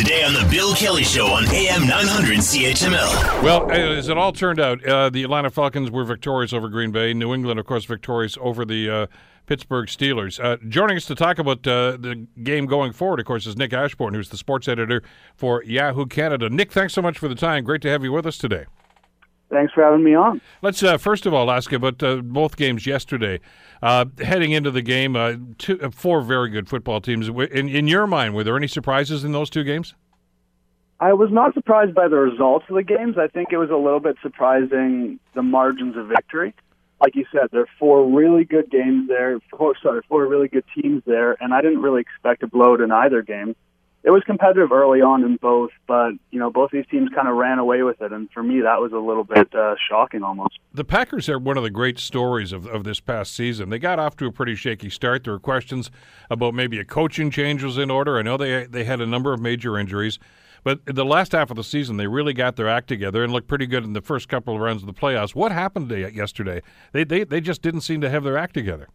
Today on the Bill Kelly Show on AM 900 CHML. Well, as it all turned out, uh, the Atlanta Falcons were victorious over Green Bay. New England, of course, victorious over the uh, Pittsburgh Steelers. Uh, joining us to talk about uh, the game going forward, of course, is Nick Ashbourne, who's the sports editor for Yahoo Canada. Nick, thanks so much for the time. Great to have you with us today. Thanks for having me on. Let's uh, first of all ask you about uh, both games yesterday. Uh, heading into the game, uh, two, uh, four very good football teams. In, in your mind, were there any surprises in those two games? I was not surprised by the results of the games. I think it was a little bit surprising the margins of victory. Like you said, there are four really good games there. Four, sorry, four really good teams there, and I didn't really expect a blowout in either game it was competitive early on in both, but you know both these teams kind of ran away with it, and for me that was a little bit uh, shocking almost. The Packers are one of the great stories of, of this past season. They got off to a pretty shaky start. There were questions about maybe a coaching change was in order. I know they they had a number of major injuries, but the last half of the season they really got their act together and looked pretty good in the first couple of rounds of the playoffs. What happened yesterday? They they they just didn't seem to have their act together.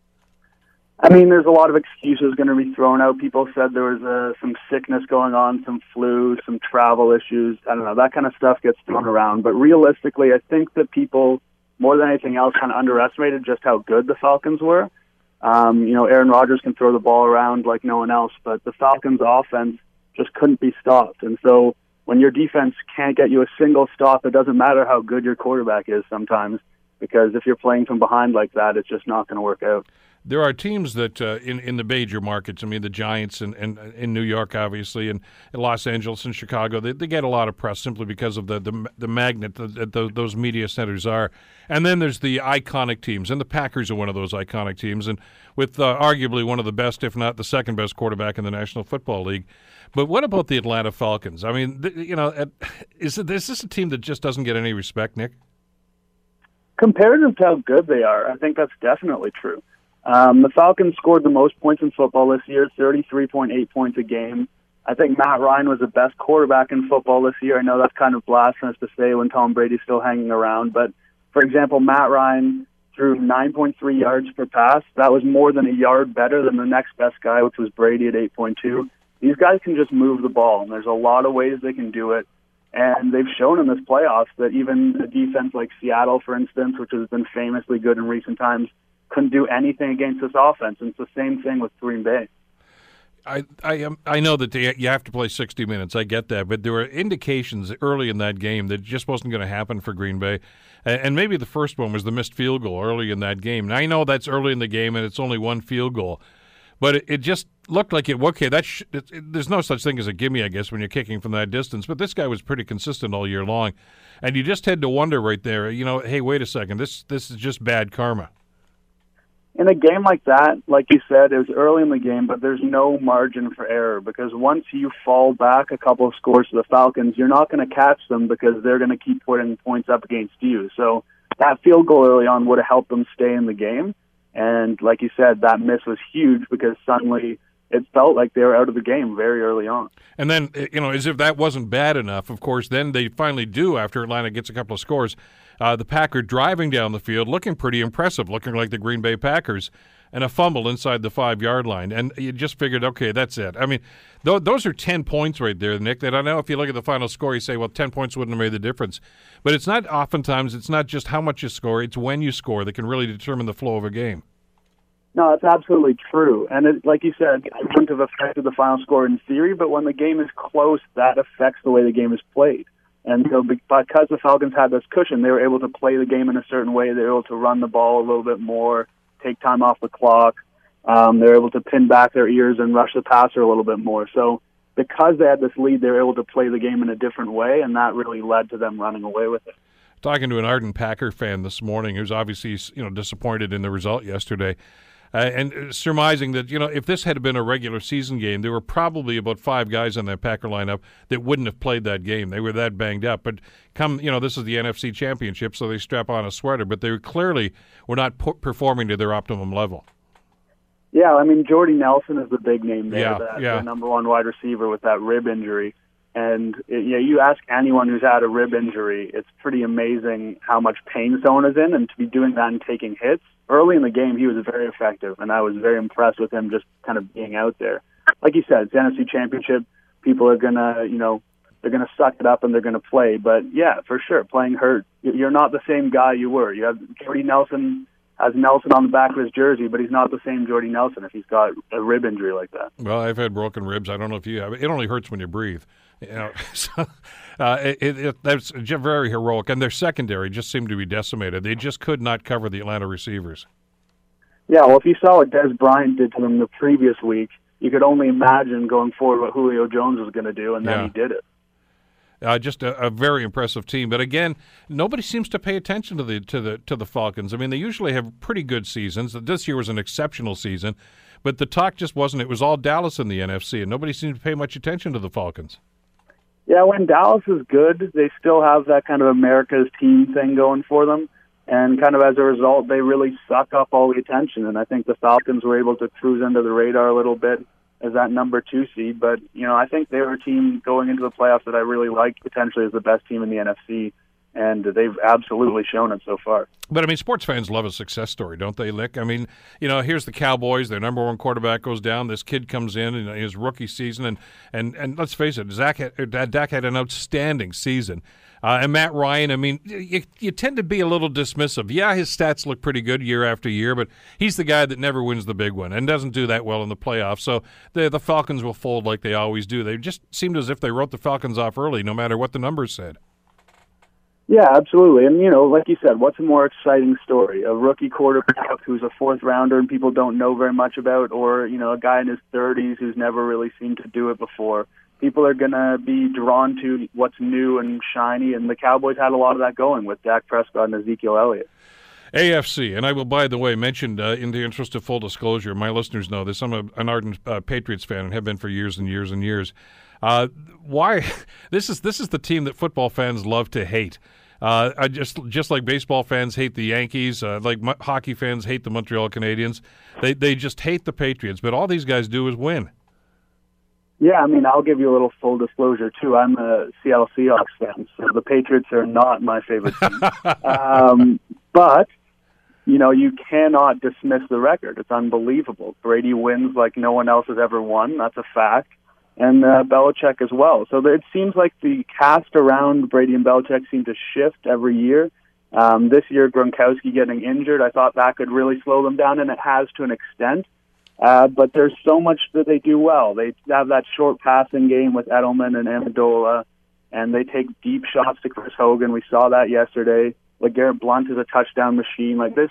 I mean, there's a lot of excuses going to be thrown out. People said there was uh, some sickness going on, some flu, some travel issues. I don't know. That kind of stuff gets thrown around. But realistically, I think that people, more than anything else, kind of underestimated just how good the Falcons were. Um, you know, Aaron Rodgers can throw the ball around like no one else, but the Falcons' offense just couldn't be stopped. And so when your defense can't get you a single stop, it doesn't matter how good your quarterback is sometimes, because if you're playing from behind like that, it's just not going to work out there are teams that uh, in in the major markets. I mean, the Giants and in, in, in, New York, obviously, and Los Angeles and Chicago. They, they get a lot of press simply because of the the, the magnet that those media centers are. And then there's the iconic teams, and the Packers are one of those iconic teams, and with uh, arguably one of the best, if not the second best, quarterback in the National Football League. But what about the Atlanta Falcons? I mean, th- you know, is, it, is this a team that just doesn't get any respect, Nick? Compared to how good they are, I think that's definitely true. Um, the Falcons scored the most points in football this year, 33.8 points a game. I think Matt Ryan was the best quarterback in football this year. I know that's kind of blasphemous to say when Tom Brady's still hanging around, but for example, Matt Ryan threw 9.3 yards per pass. That was more than a yard better than the next best guy, which was Brady at 8.2. These guys can just move the ball, and there's a lot of ways they can do it. And they've shown in this playoffs that even a defense like Seattle, for instance, which has been famously good in recent times, couldn't do anything against this offense. And it's the same thing with Green Bay. I I um, I know that they, you have to play 60 minutes. I get that, but there were indications early in that game that just wasn't going to happen for Green Bay, and maybe the first one was the missed field goal early in that game. And I know that's early in the game, and it's only one field goal, but it, it just looked like it. Okay, that sh- it, it, there's no such thing as a gimme, I guess, when you're kicking from that distance. But this guy was pretty consistent all year long, and you just had to wonder right there. You know, hey, wait a second, this this is just bad karma in a game like that, like you said, it was early in the game, but there's no margin for error because once you fall back a couple of scores to the Falcons, you're not going to catch them because they're going to keep putting points up against you. So that field goal early on would have helped them stay in the game. And like you said, that miss was huge because suddenly it felt like they were out of the game very early on. And then, eh, you know, as if that wasn't bad enough, of course, then they finally do after Atlanta gets a couple of scores uh, the Packer driving down the field, looking pretty impressive, looking like the Green Bay Packers, and a fumble inside the five yard line. And you just figured, okay, that's it. I mean, th- those are 10 points right there, Nick. That I know if you look at the final score, you say, well, 10 points wouldn't have made the difference. But it's not oftentimes, it's not just how much you score, it's when you score that can really determine the flow of a game. No, that's absolutely true. And it, like you said, it wouldn't have affected the final score in theory, but when the game is close, that affects the way the game is played. And so because the Falcons had this cushion, they were able to play the game in a certain way. They were able to run the ball a little bit more, take time off the clock. Um, they were able to pin back their ears and rush the passer a little bit more. So because they had this lead, they were able to play the game in a different way, and that really led to them running away with it. Talking to an ardent Packer fan this morning who's obviously you know disappointed in the result yesterday uh, and surmising that you know if this had been a regular season game, there were probably about five guys on that Packer lineup that wouldn't have played that game. They were that banged up. But come, you know, this is the NFC Championship, so they strap on a sweater. But they clearly were not po- performing to their optimum level. Yeah, I mean Jordy Nelson is the big name there, yeah, the, yeah. the number one wide receiver with that rib injury. And it, you know, you ask anyone who's had a rib injury, it's pretty amazing how much pain someone is in, and to be doing that and taking hits. Early in the game, he was very effective, and I was very impressed with him just kind of being out there. Like you said, it's NFC Championship. people are gonna, you know, they're gonna suck it up and they're gonna play. But yeah, for sure, playing hurt, you're not the same guy you were. You have Jordy Nelson has Nelson on the back of his jersey, but he's not the same Jordy Nelson if he's got a rib injury like that. Well, I've had broken ribs. I don't know if you have. It only hurts when you breathe. You know, so, uh, it, it, that's very heroic. And their secondary just seemed to be decimated. They just could not cover the Atlanta receivers. Yeah, well, if you saw what Dez Bryant did to them the previous week, you could only imagine going forward what Julio Jones was going to do, and then Yeah. he did it. Uh, just a, a very impressive team, but again, nobody seems to pay attention to the to the to the Falcons. I mean, they usually have pretty good seasons. This year was an exceptional season, but the talk just wasn't. It was all Dallas in the NFC, and nobody seemed to pay much attention to the Falcons. Yeah, when Dallas is good, they still have that kind of America's team thing going for them. And kind of as a result, they really suck up all the attention. And I think the Falcons were able to cruise under the radar a little bit as that number two seed. But, you know, I think they were a team going into the playoffs that I really liked potentially as the best team in the NFC. And they've absolutely shown it so far. But I mean, sports fans love a success story, don't they, Nick? I mean, you know, here's the Cowboys. Their number one quarterback goes down. This kid comes in in his rookie season, and and, and let's face it, Zach had, uh, Dak had an outstanding season. Uh, and Matt Ryan, I mean, you, you tend to be a little dismissive. Yeah, his stats look pretty good year after year, but he's the guy that never wins the big one and doesn't do that well in the playoffs. So the the Falcons will fold like they always do. They just seemed as if they wrote the Falcons off early, no matter what the numbers said. Yeah, absolutely. And, you know, like you said, what's a more exciting story? A rookie quarterback who's a fourth rounder and people don't know very much about, or, you know, a guy in his 30s who's never really seemed to do it before? People are going to be drawn to what's new and shiny, and the Cowboys had a lot of that going with Dak Prescott and Ezekiel Elliott. AFC, and I will, by the way, mention uh, in the interest of full disclosure, my listeners know this. I'm a, an ardent uh, Patriots fan and have been for years and years and years. Uh, why? This is this is the team that football fans love to hate. Uh, I just just like baseball fans hate the Yankees, uh, like hockey fans hate the Montreal Canadiens. They they just hate the Patriots, but all these guys do is win. Yeah, I mean, I'll give you a little full disclosure too. I'm a Seattle Seahawks fan, so the Patriots are not my favorite team. um, but you know, you cannot dismiss the record. It's unbelievable. Brady wins like no one else has ever won. That's a fact. And uh, Belichick as well. So it seems like the cast around Brady and Belichick seem to shift every year. Um, this year, Gronkowski getting injured, I thought that could really slow them down, and it has to an extent. Uh, but there's so much that they do well. They have that short passing game with Edelman and Amendola, and they take deep shots to Chris Hogan. We saw that yesterday. Like Garrett Blount is a touchdown machine. Like this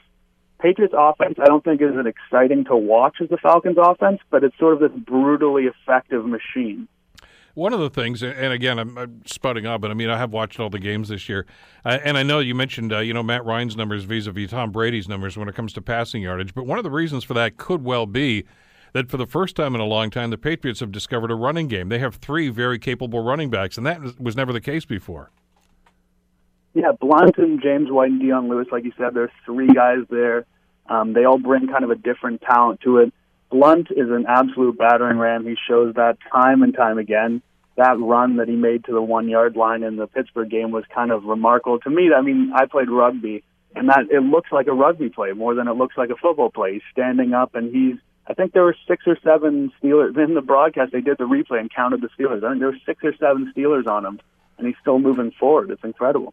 Patriots offense, I don't think is as exciting to watch as the Falcons offense, but it's sort of this brutally effective machine. One of the things, and again, I'm, I'm spouting out, but I mean, I have watched all the games this year, uh, and I know you mentioned, uh, you know, Matt Ryan's numbers vis-a-vis Tom Brady's numbers when it comes to passing yardage. But one of the reasons for that could well be that for the first time in a long time, the Patriots have discovered a running game. They have three very capable running backs, and that was never the case before. Yeah, Blount and James White and Dion Lewis, like you said, there's three guys there. Um, they all bring kind of a different talent to it. Blount is an absolute battering ram. He shows that time and time again. That run that he made to the one yard line in the Pittsburgh game was kind of remarkable to me. I mean, I played rugby, and that it looks like a rugby play more than it looks like a football play. He's standing up, and he's. I think there were six or seven Steelers in the broadcast. They did the replay and counted the Steelers. I think there were six or seven Steelers on him, and he's still moving forward. It's incredible.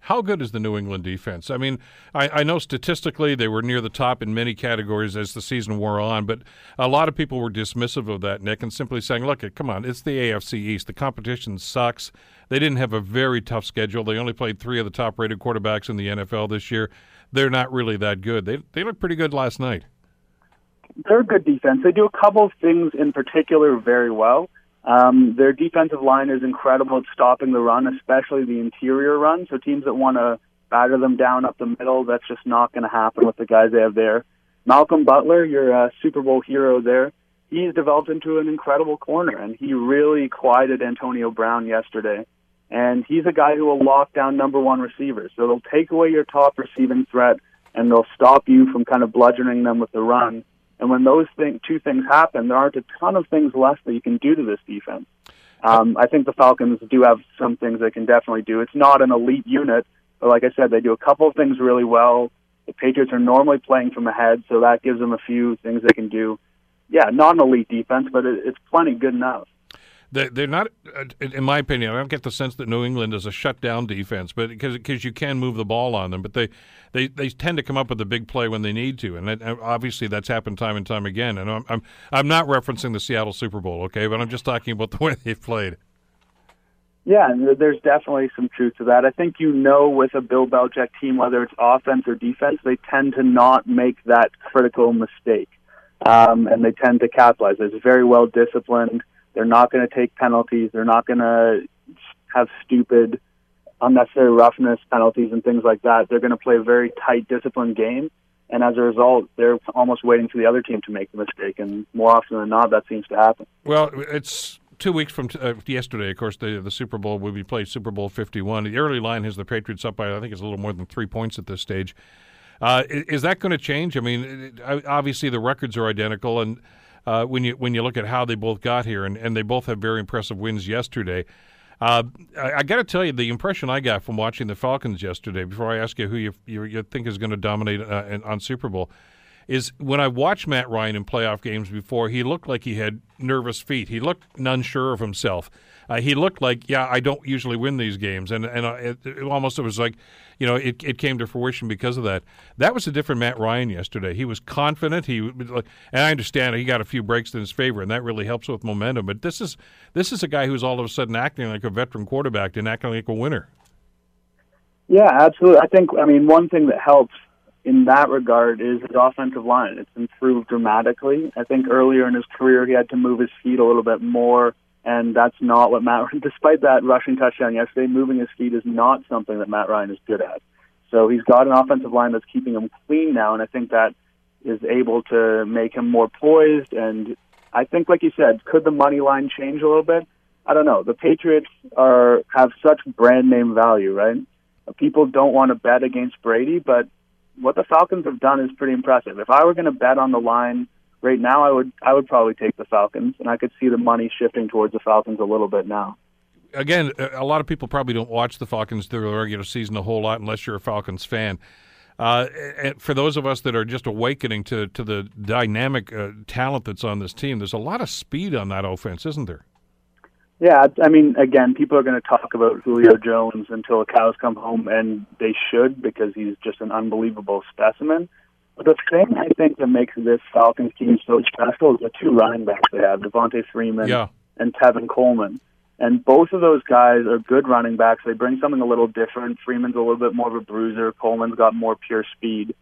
How good is the New England defense? I mean, I, I, know statistically they were near the top in many categories as the season wore on, but a lot of people were dismissive of that, Nick, and simply saying, look, come on, it's the AFC East. The competition sucks. They didn't have a very tough schedule. They only played three of the top rated quarterbacks in the NFL this year. They're not really that good. They, they looked pretty good last night. They're a good defense. They do a couple of things in particular very well. Um, their defensive line is incredible at stopping the run, especially the interior run. So teams that want to batter them down up the middle, that's just not going to happen with the guys they have there. Malcolm Butler, your uh, Super Bowl hero there, he's developed into an incredible corner, and he really quieted Antonio Brown yesterday. And he's a guy who will lock down number one receivers. So they'll take away your top receiving threat, and they'll stop you from kind of bludgeoning them with the run. And when those thing, two things happen, there aren't a ton of things left that you can do to this defense. Um, I think the Falcons do have some things they can definitely do. It's not an elite unit, but like I said, they do a couple of things really well. The Patriots are normally playing from ahead, so that gives them a few things they can do. Yeah, not an elite defense, but it, it's plenty good enough. They, they're not, uh, in my opinion, I don't get the sense that New England is a shutdown defense, but because you can move the ball on them, but they, they, they tend to come up with a big play when they need to, and that, obviously that's happened time and time again. And I'm, I'm I'm not referencing the Seattle Super Bowl, okay, but I'm just talking about the way they've played. Yeah, there's definitely some truth to that. I think you know with a Bill Belichick team, whether it's offense or defense, they tend to not make that critical mistake, um, and they tend to capitalize. It's very well disciplined. They're not going to take penalties. They're not going to have stupid, unnecessary roughness penalties and things like that. They're going to play a very tight, disciplined game, and as a result, they're almost waiting for the other team to make the mistake. And more often than not, that seems to happen. Well, it's two weeks from t- uh, yesterday, of course, the the Super Bowl will be played Super Bowl 51. The early line has the Patriots up by I think it's a little more than three points at this stage. Uh, is that going to change? I mean, obviously the records are identical, and uh, when you when you look at how they both got here, and, and they both have very impressive wins yesterday. Uh, I, I got to tell you, the impression I got from watching the Falcons yesterday, before I ask you who you you, you think is going to dominate uh, on Super Bowl, is when I watched Matt Ryan in playoff games before, he looked like he had nervous feet. He looked unsure of himself. Uh, he looked like, yeah, I don't usually win these games, and and uh, it, it almost it was like, you know, it, it came to fruition because of that. That was a different Matt Ryan yesterday. He was confident. He and I understand he got a few breaks in his favor, and that really helps with momentum. But this is this is a guy who's all of a sudden acting like a veteran quarterback and acting like a winner. Yeah, absolutely. I think I mean one thing that helps in that regard is his offensive line. It's improved dramatically. I think earlier in his career he had to move his feet a little bit more, and that's not what Matt. Despite that rushing touchdown yesterday, moving his feet is not something that Matt Ryan is good at. So he's got an offensive line that's keeping him clean now, and I think that is able to make him more poised. And I think, like you said, could the money line change a little bit? I don't know. The Patriots are have such brand name value, right? People don't want to bet against Brady, but what the Falcons have done is pretty impressive. If I were going to bet on the line right now, I would I would probably take the Falcons, and I could see the money shifting towards the Falcons a little bit now. Again, a lot of people probably don't watch the Falcons through the regular season a whole lot unless you're a Falcons fan. Uh, for those of us that are just awakening to to the dynamic uh, talent that's on this team, there's a lot of speed on that offense, isn't there? Yeah, I mean, again, people are going to talk about Julio Jones until the cows come home, and they should because he's just an unbelievable specimen. But the thing I think that makes this Falcons team so special is the two running backs they have, Devonta Freeman yeah. and Tevin Coleman. And both of those guys are good running backs. They bring something a little different. Freeman's a little bit more of a bruiser. Coleman's got more pure speed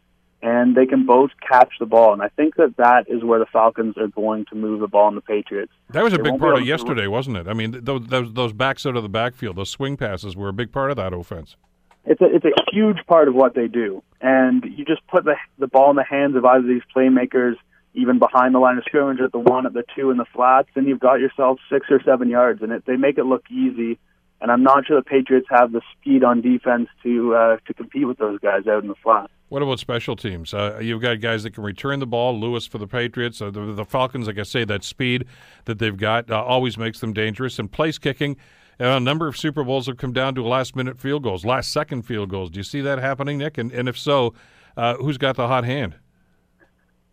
and they can both catch the ball. And I think that that is where the Falcons are going to move the ball in the Patriots. That was a they big part of yesterday, wasn't it? I mean, those, those, those backs out of the backfield, those swing passes were a big part of that offense. It's a, it's a huge part of what they do. And you just put the, the ball in the hands of either of these playmakers, even behind the line of scrimmage at the one, at the two, in the flats, and you've got yourself six or seven yards. And it, they make it look easy and I'm not sure the Patriots have the speed on defense to uh, to compete with those guys out in the flat. What about special teams? Uh, you've got guys that can return the ball. Lewis for the Patriots. Uh, the, the, Falcons, like I say, that speed that they've got uh, always makes them dangerous. And place kicking, uh, a number of Super Bowls have come down to last minute field goals, last second field goals. Do you see that happening, Nick? And, and if so, uh, who's got the hot hand?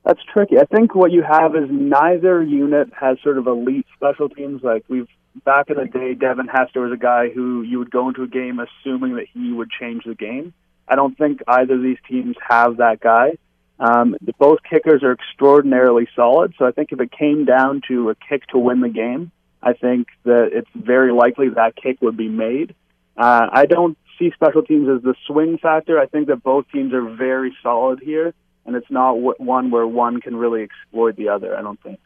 That's tricky. I think what you have is neither unit has sort of elite special teams. Like we've back in the day, Devin Hester was a guy who you would go into a game assuming that he would change the game. I don't think either of these teams have that guy. Um, both kickers are extraordinarily solid, so I think if it came down to a kick to win the game, I think that it's very likely that kick would be made. Uh, I don't see special teams as the swing factor. I think that both teams are very solid here, and it's not one where one can really exploit the other. I don't think.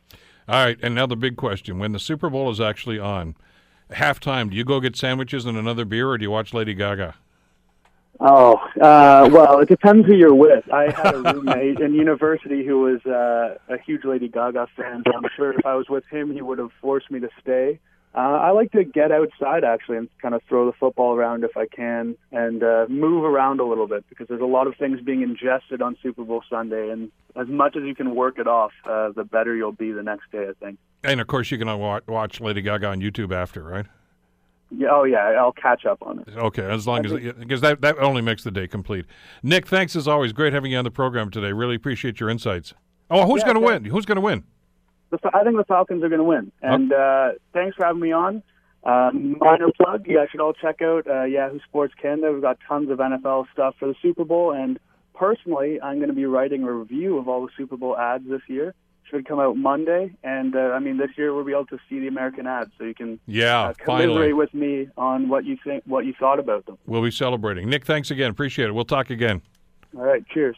All right, and now the big question: When the Super Bowl is actually on, halftime, do you go get sandwiches and another beer, or do you watch Lady Gaga? Oh, uh, well, it depends who you're with. I had a roommate in university who was uh, a huge Lady Gaga fan. So I'm sure if I was with him, he would have forced me to stay. Uh, I like to get outside actually and kind of throw the football around if I can and uh, move around a little bit because there's a lot of things being ingested on Super Bowl Sunday, and as much as you can work it off, uh, the better you'll be the next day. I think. And of course, you can watch Lady Gaga on YouTube after, right? Yeah, oh yeah, I'll catch up on it. Okay, as long as because that that only makes the day complete. Nick, thanks as always. Great having you on the program today. Really appreciate your insights. Oh, who's yeah, going to win? Who's going to win? The, I think the Falcons are going to win. And uh, thanks for having me on. Uh, minor plug, you guys should all check out uh, Yahoo Sports Canada. We've got tons of NFL stuff for the Super Bowl. And personally, I'm going to be writing a review of all the Super Bowl ads this year. Should come out Monday, and uh, I mean this year we'll be able to see the American ads, so you can Yeah, uh, commiserate with me on what you think, what you thought about them. We'll be celebrating. Nick, thanks again. Appreciate it. We'll talk again. All right, cheers.